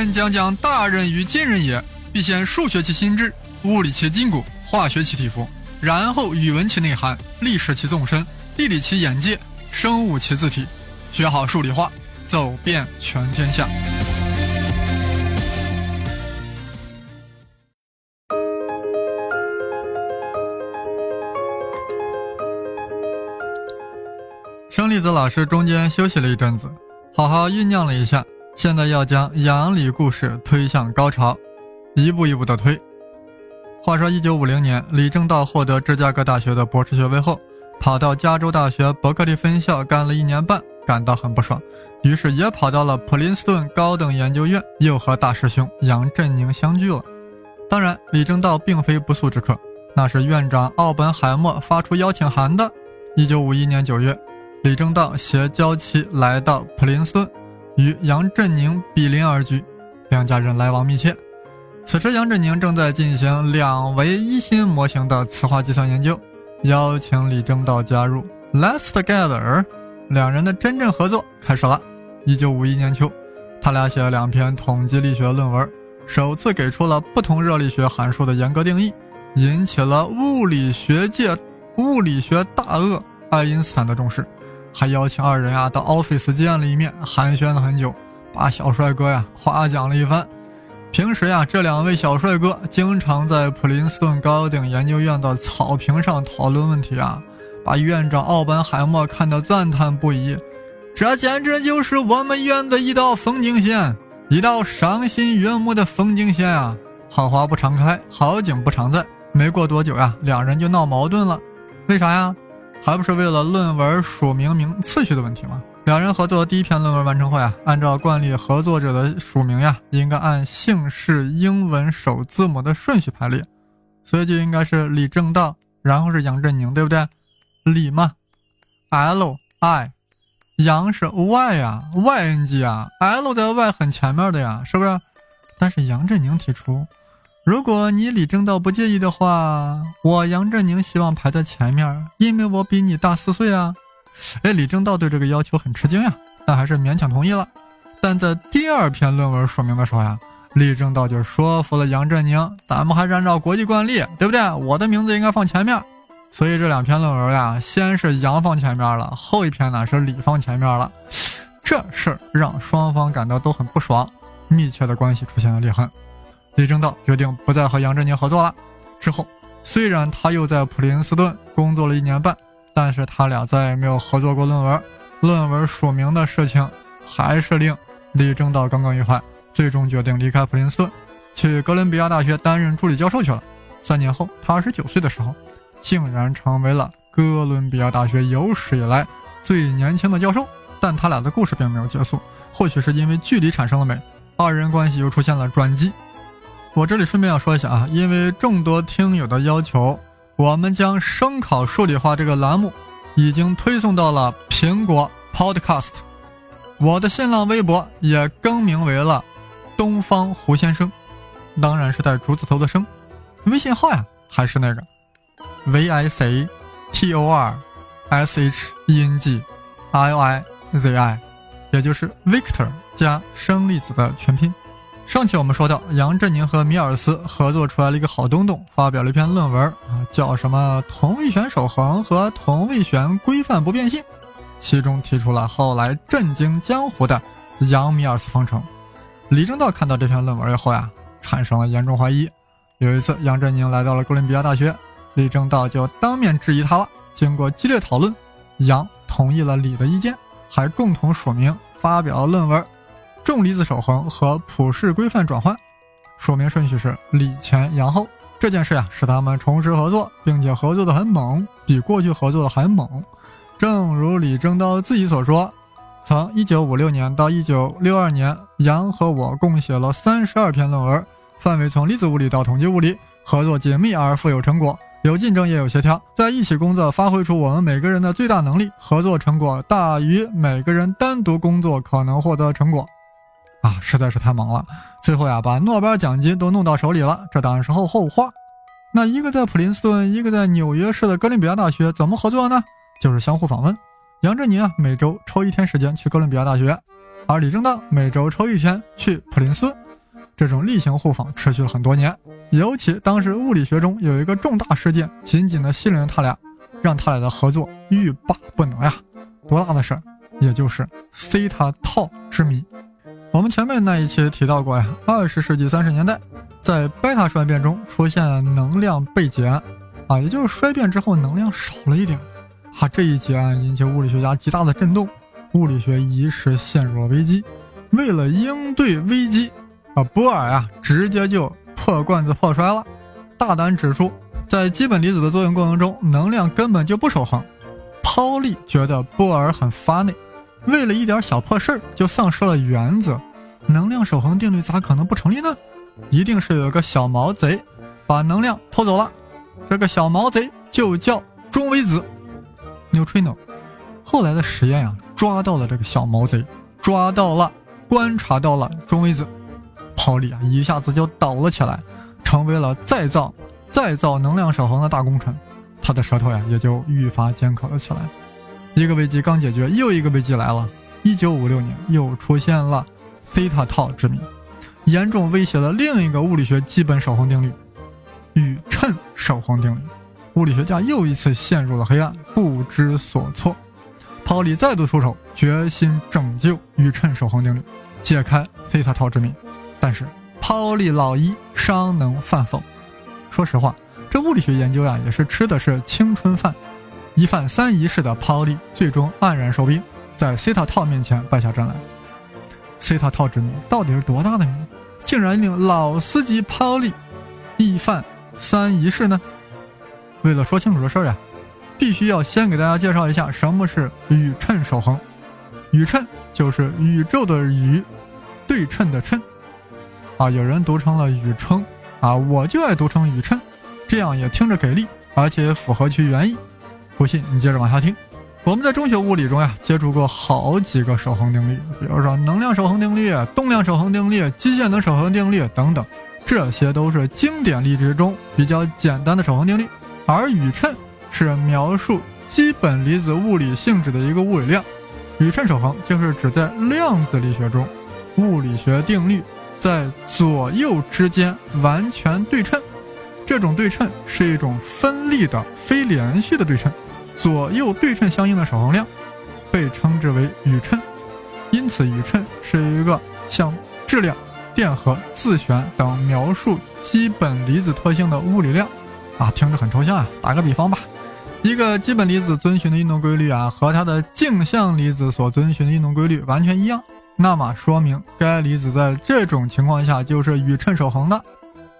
先讲讲大人与近人也，必先数学其心智，物理其筋骨，化学其体肤，然后语文其内涵，历史其纵深，地理其眼界，生物其字体，学好数理化，走遍全天下。生粒子老师中间休息了一阵子，好好酝酿了一下，现在要将杨李故事推向高潮，一步一步的推。话说，一九五零年，李政道获得芝加哥大学的博士学位后，跑到加州大学伯克利分校干了一年半，感到很不爽，于是也跑到了普林斯顿高等研究院，又和大师兄杨振宁相聚了。当然，李政道并非不速之客，那是院长奥本海默发出邀请函的。一九五一年九月。李政道携娇妻来到普林斯顿，与杨振宁比邻而居，两家人来往密切。此时，杨振宁正在进行两维一心模型的磁化计算研究，邀请李政道加入。Let's together，两人的真正合作开始了。一九五一年秋，他俩写了两篇统计力学论文，首次给出了不同热力学函数的严格定义，引起了物理学界物理学大鳄爱因斯坦的重视。还邀请二人啊到 office 见了一面，寒暄了很久，把小帅哥呀夸奖了一番。平时呀，这两位小帅哥经常在普林斯顿高等研究院的草坪上讨论问题啊，把院长奥本海默看得赞叹不已。这简直就是我们院的一道风景线，一道赏心悦目的风景线啊！好花不常开，好景不常在。没过多久呀，两人就闹矛盾了。为啥呀？还不是为了论文署名名次序的问题吗？两人合作的第一篇论文完成后呀，按照惯例，合作者的署名呀，应该按姓氏英文首字母的顺序排列，所以就应该是李正道，然后是杨振宁，对不对？李嘛，L I，杨是 Y 呀，Y N G 啊，L 在 Y 很前面的呀，是不是？但是杨振宁提出。如果你李政道不介意的话，我杨振宁希望排在前面，因为我比你大四岁啊。哎，李政道对这个要求很吃惊呀，但还是勉强同意了。但在第二篇论文说明的时候呀，李政道就说服了杨振宁，咱们还是按照国际惯例，对不对？我的名字应该放前面。所以这两篇论文呀，先是杨放前面了，后一篇呢是李放前面了。这事儿让双方感到都很不爽，密切的关系出现了裂痕。李政道决定不再和杨振宁合作了。之后，虽然他又在普林斯顿工作了一年半，但是他俩再也没有合作过论文。论文署名的事情还是令李政道耿耿于怀，最终决定离开普林斯顿，去哥伦比亚大学担任助理教授去了。三年后，他二十九岁的时候，竟然成为了哥伦比亚大学有史以来最年轻的教授。但他俩的故事并没有结束，或许是因为距离产生了美，二人关系又出现了转机。我这里顺便要说一下啊，因为众多听友的要求，我们将《声考数理化》这个栏目已经推送到了苹果 Podcast，我的新浪微博也更名为了东方胡先生，当然是带竹字头的生，微信号呀还是那个 V I C T O R S H E N G I O I Z I，也就是 Victor 加生粒子的全拼。上期我们说到，杨振宁和米尔斯合作出来了一个好东东，发表了一篇论文啊，叫什么同位旋守恒和同位旋规范不变性，其中提出了后来震惊江湖的杨米尔斯方程。李政道看到这篇论文以后呀，产生了严重怀疑。有一次，杨振宁来到了哥伦比亚大学，李政道就当面质疑他了。经过激烈讨论，杨同意了李的意见，还共同署名发表了论文。重离子守恒和普氏规范转换，说明顺序是李前杨后。这件事呀，使他们重拾合作，并且合作的很猛，比过去合作的还猛。正如李政道自己所说，从1956年到1962年，杨和我共写了32篇论文，范围从粒子物理到统计物理，合作紧密而富有成果，有竞争也有协调，在一起工作发挥出我们每个人的最大能力，合作成果大于每个人单独工作可能获得成果。啊，实在是太忙了，最后呀，把诺贝尔奖金都弄到手里了，这当然是后后话。那一个在普林斯顿，一个在纽约市的哥伦比亚大学，怎么合作呢？就是相互访问。杨振宁啊，每周抽一天时间去哥伦比亚大学，而李政道每周抽一天去普林斯顿。这种例行互访持续了很多年。尤其当时物理学中有一个重大事件，紧紧的吸引了他俩，让他俩的合作欲罢不能呀。多大的事儿？也就是西塔套之谜。我们前面那一期提到过呀，二十世纪三十年代，在贝塔衰变中出现能量倍减，啊，也就是衰变之后能量少了一点，啊，这一劫引起物理学家极大的震动，物理学一时陷入了危机。为了应对危机，啊，波尔呀直接就破罐子破摔了，大胆指出，在基本粒子的作用过程中，能量根本就不守恒。泡利觉得波尔很发内。为了一点小破事儿就丧失了原则，能量守恒定律咋可能不成立呢？一定是有个小毛贼把能量偷走了。这个小毛贼就叫中微子，neutrino。后来的实验呀，抓到了这个小毛贼，抓到了，观察到了中微子，泡利啊一下子就倒了起来，成为了再造再造能量守恒的大功臣，他的舌头呀也就愈发尖刻了起来。一个危机刚解决，又一个危机来了。一九五六年，又出现了西塔套之谜，严重威胁了另一个物理学基本守恒定律——宇称守恒定律。物理学家又一次陷入了黑暗，不知所措。泡利再度出手，决心拯救宇称守恒定律，解开西塔套之谜。但是，泡利老一尚能饭否？说实话，这物理学研究呀，也是吃的是青春饭。一犯三仪式的抛利最终黯然收兵，在西塔套面前败下阵来。西塔套之谜到底是多大的谜，竟然令老司机抛利一犯三仪式呢？为了说清楚这事儿呀，必须要先给大家介绍一下什么是宇称守恒。宇称就是宇宙的宇，对称的称。啊，有人读成了宇称，啊，我就爱读成宇称，这样也听着给力，而且符合其原意。不信你接着往下听。我们在中学物理中呀，接触过好几个守恒定律，比如说能量守恒定律、动量守恒定律、机械能守恒定律等等，这些都是经典力学中比较简单的守恒定律。而宇称是描述基本粒子物理性质的一个物理量。宇称守恒就是指在量子力学中，物理学定律在左右之间完全对称。这种对称是一种分立的非连续的对称。左右对称相应的守恒量，被称之为宇称，因此宇称是一个像质量、电荷、自旋等描述基本离子特性的物理量。啊，听着很抽象啊！打个比方吧，一个基本粒子遵循的运动规律啊，和它的镜像粒子所遵循的运动规律完全一样，那么说明该离子在这种情况下就是宇称守恒的。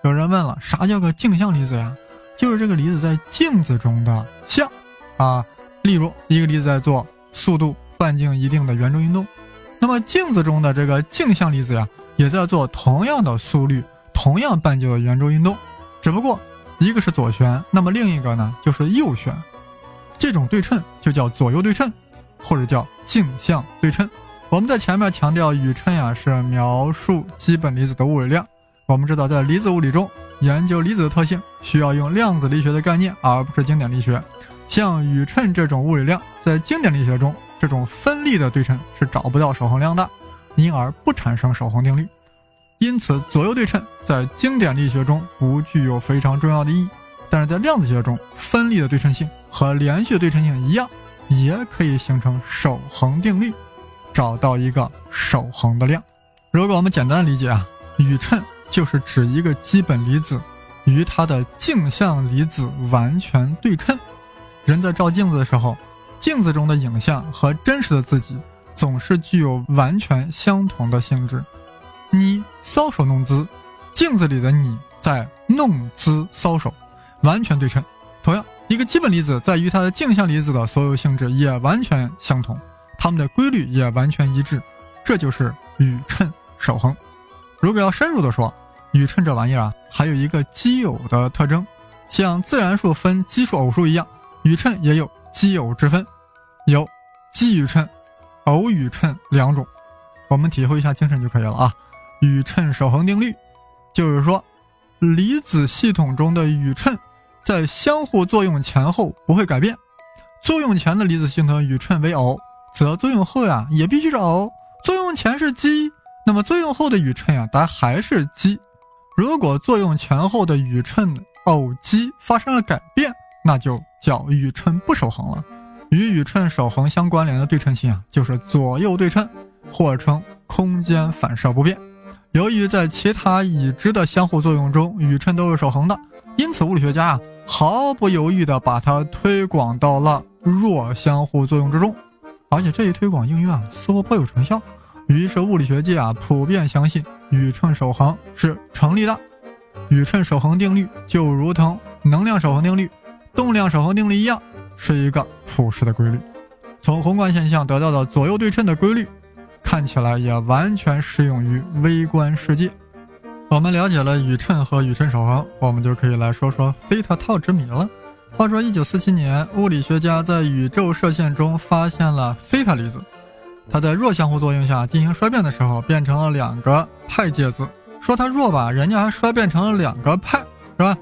有人问了，啥叫个镜像粒子呀？就是这个离子在镜子中的像。啊，例如一个离子在做速度半径一定的圆周运动，那么镜子中的这个镜像粒子呀，也在做同样的速率、同样半径的圆周运动，只不过一个是左旋，那么另一个呢就是右旋。这种对称就叫左右对称，或者叫镜像对称。我们在前面强调宇称呀是描述基本粒子的物理量。我们知道在离子物理中研究离子的特性需要用量子力学的概念，而不是经典力学。像宇称这种物理量，在经典力学中，这种分立的对称是找不到守恒量的，因而不产生守恒定律。因此，左右对称在经典力学中不具有非常重要的意义。但是在量子学中，分立的对称性和连续对称性一样，也可以形成守恒定律，找到一个守恒的量。如果我们简单理解啊，宇称就是指一个基本离子与它的镜像离子完全对称。人在照镜子的时候，镜子中的影像和真实的自己总是具有完全相同的性质。你搔首弄姿，镜子里的你在弄姿搔首，完全对称。同样，一个基本粒子在与它的镜像粒子的所有性质也完全相同，它们的规律也完全一致。这就是宇称守恒。如果要深入的说，宇称这玩意儿啊，还有一个奇偶的特征，像自然数分奇数偶数一样。宇称也有奇偶之分，有奇宇称、偶宇称两种，我们体会一下精神就可以了啊。宇称守恒定律就是说，离子系统中的宇称在相互作用前后不会改变。作用前的离子系统宇称为偶，则作用后呀也必须是偶。作用前是奇，那么作用后的宇称呀，它还是奇。如果作用前后的宇称偶奇发生了改变，那就叫宇称不守恒了。与宇称守恒相关联的对称性啊，就是左右对称，或称空间反射不变。由于在其他已知的相互作用中，宇称都是守恒的，因此物理学家啊毫不犹豫地把它推广到了弱相互作用之中。而且这一推广应用啊，似乎颇有成效。于是物理学界啊普遍相信宇称守恒是成立的。宇称守恒定律就如同能量守恒定律、动量守恒定律一样，是一个普世的规律。从宏观现象得到的左右对称的规律。看起来也完全适用于微观世界。我们了解了宇称和宇称守恒，我们就可以来说说菲特套之谜了。话说，一九四七年，物理学家在宇宙射线中发现了菲特粒子，它在弱相互作用下进行衰变的时候，变成了两个派介子。说它弱吧，人家还衰变成了两个派，是吧？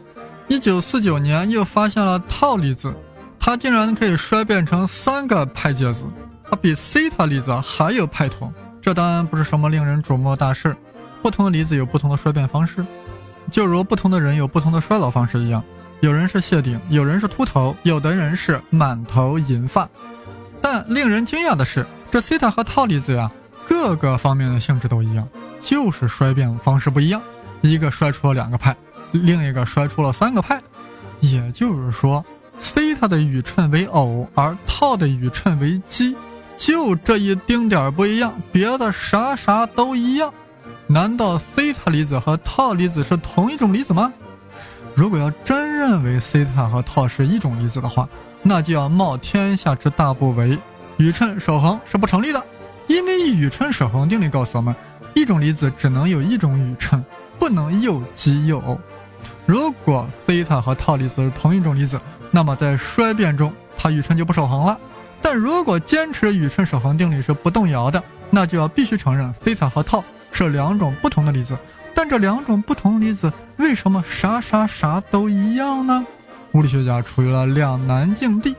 一九四九年又发现了套粒子，它竟然可以衰变成三个派介子。它比西塔粒子还有派统，这当然不是什么令人瞩目的大事。不同的离子有不同的衰变方式，就如不同的人有不同的衰老方式一样。有人是谢顶，有人是秃头，有的人是满头银发。但令人惊讶的是，这西塔和套离子呀，各个方面的性质都一样，就是衰变方式不一样。一个衰出了两个派，另一个摔出了三个派。也就是说，西塔的宇称为偶，而套的宇称为奇。就这一丁点儿不一样，别的啥啥都一样。难道西塔离子和套离子是同一种离子吗？如果要真认为西塔和套是一种离子的话，那就要冒天下之大不韪，宇称守恒是不成立的。因为宇称守恒定律告诉我们，一种离子只能有一种宇称，不能又奇又偶。如果西塔和套离子是同一种离子，那么在衰变中，它宇称就不守恒了。但如果坚持宇称守恒定律是不动摇的，那就要必须承认西塔和套是两种不同的离子。但这两种不同离子为什么啥啥啥都一样呢？物理学家处于了两难境地，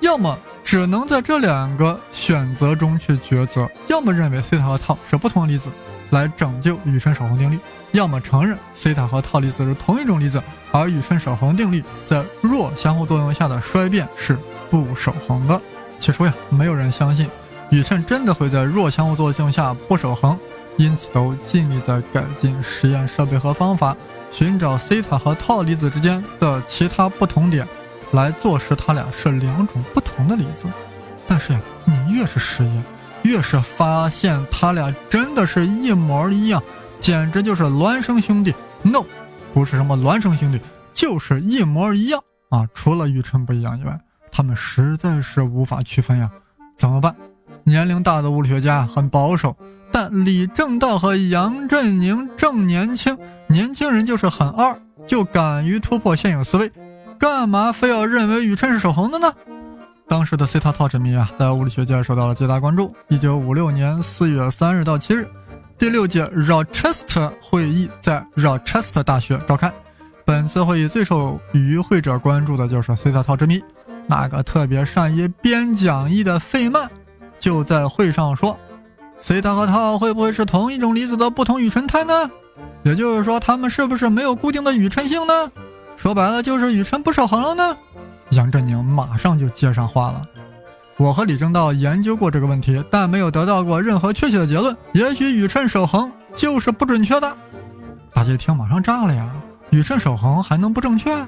要么只能在这两个选择中去抉择，要么认为西塔和套是不同的离子，来拯救宇称守恒定律；要么承认西塔和套粒子是同一种粒子，而宇称守恒定律在弱相互作用下的衰变是不守恒的。起初呀，没有人相信宇称真的会在弱相互作用下不守恒，因此都尽力在改进实验设备和方法，寻找西塔和套粒子之间的其他不同点，来坐实它俩是两种不同的离子。但是呀，你越是实验，越是发现他俩真的是一模一样，简直就是孪生兄弟。No，不是什么孪生兄弟，就是一模一样啊！除了宇称不一样以外。他们实在是无法区分呀，怎么办？年龄大的物理学家很保守，但李政道和杨振宁正年轻，年轻人就是很二，就敢于突破现有思维，干嘛非要认为宇称是守恒的呢？当时的西塔套之谜啊，在物理学界受到了极大关注。一九五六年四月三日到七日，第六届 Rochester 会议在 Rochester 大学召开。本次会议最受与会者关注的就是西塔套之谜。那个特别善于编讲义的费曼，就在会上说：“西塔和套会不会是同一种离子的不同宇称态呢？也就是说，它们是不是没有固定的宇称性呢？说白了，就是宇称不守恒了呢？”杨振宁马上就接上话了：“我和李政道研究过这个问题，但没有得到过任何确切的结论。也许宇称守恒就是不准确的。”大家一听，马上炸了呀！宇称守恒还能不正确？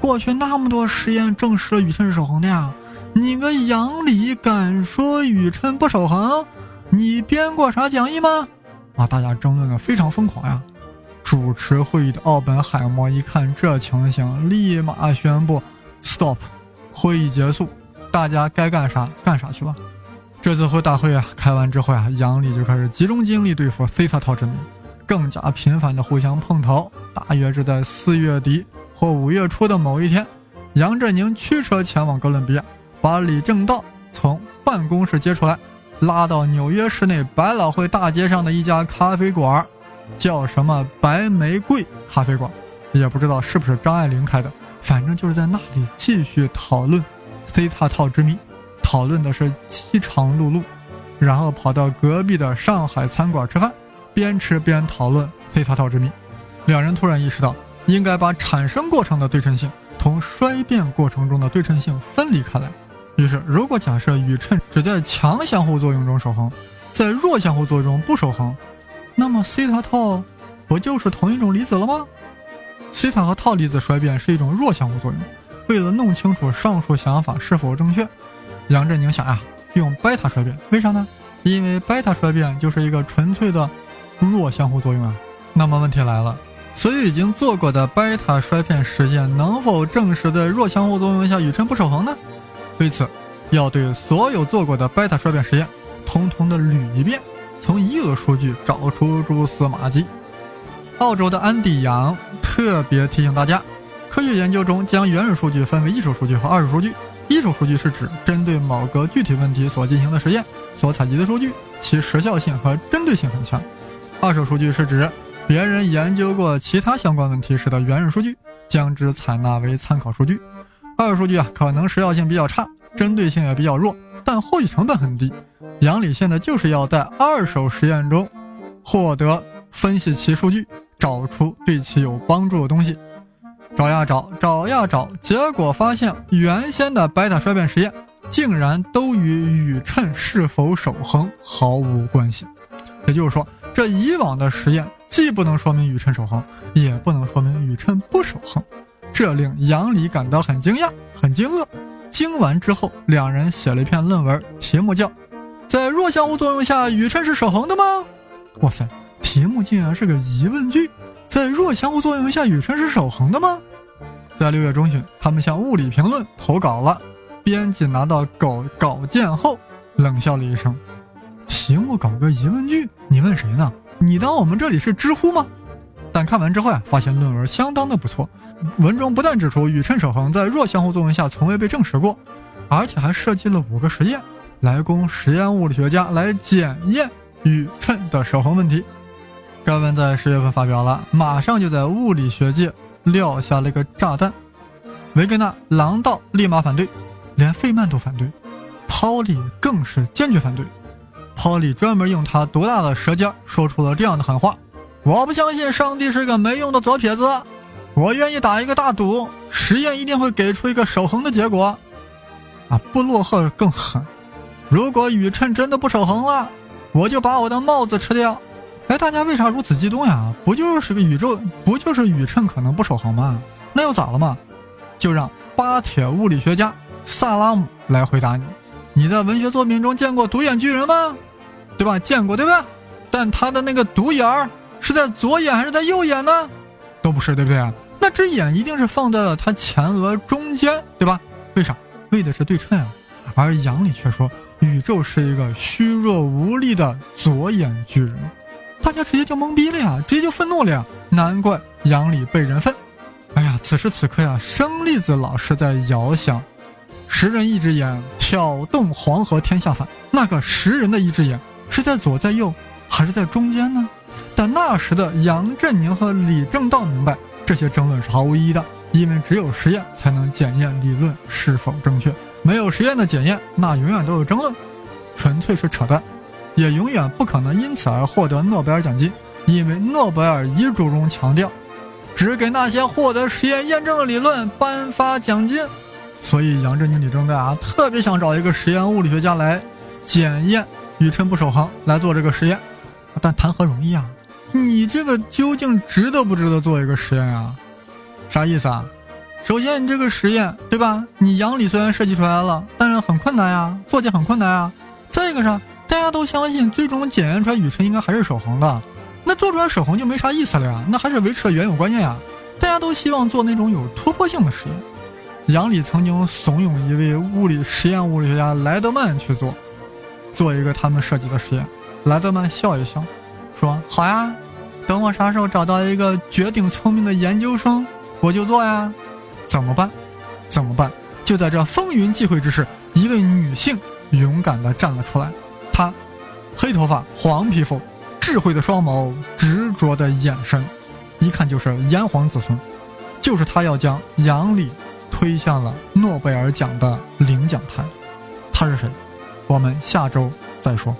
过去那么多实验证实了宇称守恒的呀，你个杨李敢说宇称不守恒？你编过啥讲义吗？啊，大家争论的非常疯狂呀。主持会议的奥本海默一看这情形，立马宣布 stop，会议结束，大家该干啥干啥去吧。这次会大会啊开完之后啊，杨丽就开始集中精力对付西塔套之谜，更加频繁的互相碰头，大约是在四月底。或五月初的某一天，杨振宁驱车前往哥伦比亚，把李政道从办公室接出来，拉到纽约市内百老汇大街上的一家咖啡馆，叫什么白玫瑰咖啡馆，也不知道是不是张爱玲开的，反正就是在那里继续讨论西塔套之谜，讨论的是饥肠辘辘，然后跑到隔壁的上海餐馆吃饭。边吃边讨论西塔套之谜。两人突然意识到，应该把产生过程的对称性同衰变过程中的对称性分离开来。于是，如果假设宇称只在强相互作用中守恒，在弱相互作用中不守恒，那么西塔套不就是同一种离子了吗？西塔和套离子衰变是一种弱相互作用。为了弄清楚上述想法是否正确，杨振宁想呀，用贝塔衰变，为啥呢？因为贝塔衰变就是一个纯粹的弱相互作用啊。那么问题来了。所以已经做过的贝塔衰变实验能否证实在弱相互作用下宇称不守恒呢？对此，要对所有做过的贝塔衰变实验通通的捋一遍，从已有的数据找出蛛丝马迹。澳洲的安迪杨特别提醒大家，科学研究中将原始数据分为一手数据和二手数据。一手数据是指针对某个具体问题所进行的实验所采集的数据，其时效性和针对性很强。二手数据是指。别人研究过其他相关问题时的原始数据，将之采纳为参考数据。二手数据啊，可能时效性比较差，针对性也比较弱，但获取成本很低。杨理现在就是要在二手实验中获得分析其数据，找出对其有帮助的东西。找呀找，找呀找，结果发现原先的贝塔衰变实验竟然都与宇称是否守恒毫无关系。也就是说，这以往的实验。既不能说明宇称守恒，也不能说明宇称不守恒，这令杨理感到很惊讶、很惊愕。惊完之后，两人写了一篇论文，题目叫《在弱相互作用下，宇称是守恒的吗？》哇塞，题目竟然是个疑问句！在弱相互作用下，宇称是守恒的吗？在六月中旬，他们向《物理评论》投稿了。编辑拿到稿稿件后，冷笑了一声：“题目搞个疑问句，你问谁呢？”你当我们这里是知乎吗？但看完之后呀，发现论文相当的不错。文中不但指出宇称守恒在弱相互作用下从未被证实过，而且还设计了五个实验，来供实验物理学家来检验宇称的守恒问题。该文在十月份发表了，马上就在物理学界撂下了一个炸弹。维格纳、郎道立马反对，连费曼都反对，泡利更是坚决反对。泡利专门用他毒大的舌尖说出了这样的狠话：“我不相信上帝是个没用的左撇子，我愿意打一个大赌，实验一定会给出一个守恒的结果。”啊，布洛赫更狠：“如果宇称真的不守恒了，我就把我的帽子吃掉。”哎，大家为啥如此激动呀？不就是个宇宙，不就是宇称可能不守恒吗？那又咋了嘛？就让巴铁物理学家萨拉姆来回答你：你在文学作品中见过独眼巨人吗？对吧？见过对吧？但他的那个独眼儿是在左眼还是在右眼呢？都不是，对不对？那只眼一定是放在了他前额中间，对吧？为啥？为的是对称啊。而杨里却说宇宙是一个虚弱无力的左眼巨人，大家直接就懵逼了呀，直接就愤怒了呀。难怪杨里被人愤。哎呀，此时此刻呀，生粒子老师在遥想。十人一只眼挑动黄河天下反，那个十人的一只眼是在左在右还是在中间呢？但那时的杨振宁和李政道明白，这些争论是毫无意义的，因为只有实验才能检验理论是否正确，没有实验的检验，那永远都有争论，纯粹是扯淡，也永远不可能因此而获得诺贝尔奖金，因为诺贝尔遗嘱中强调，只给那些获得实验验证的理论颁发奖金。所以杨振宁、李政道啊，特别想找一个实验物理学家来检验宇称不守恒，来做这个实验。但谈何容易啊！你这个究竟值得不值得做一个实验啊？啥意思啊？首先，你这个实验，对吧？你杨理虽然设计出来了，但是很困难呀，做起很困难啊。再一个是，大家都相信最终检验出来宇称应该还是守恒的，那做出来守恒就没啥意思了呀，那还是维持了原有观念呀。大家都希望做那种有突破性的实验。杨里曾经怂恿一位物理实验物理学家莱德曼去做，做一个他们设计的实验。莱德曼笑一笑，说：“好呀，等我啥时候找到一个绝顶聪明的研究生，我就做呀。”怎么办？怎么办？就在这风云际会之时，一位女性勇敢地站了出来。他，黑头发，黄皮肤，智慧的双眸，执着的眼神，一看就是炎黄子孙。就是他要将杨里。推向了诺贝尔奖的领奖台，他是谁？我们下周再说。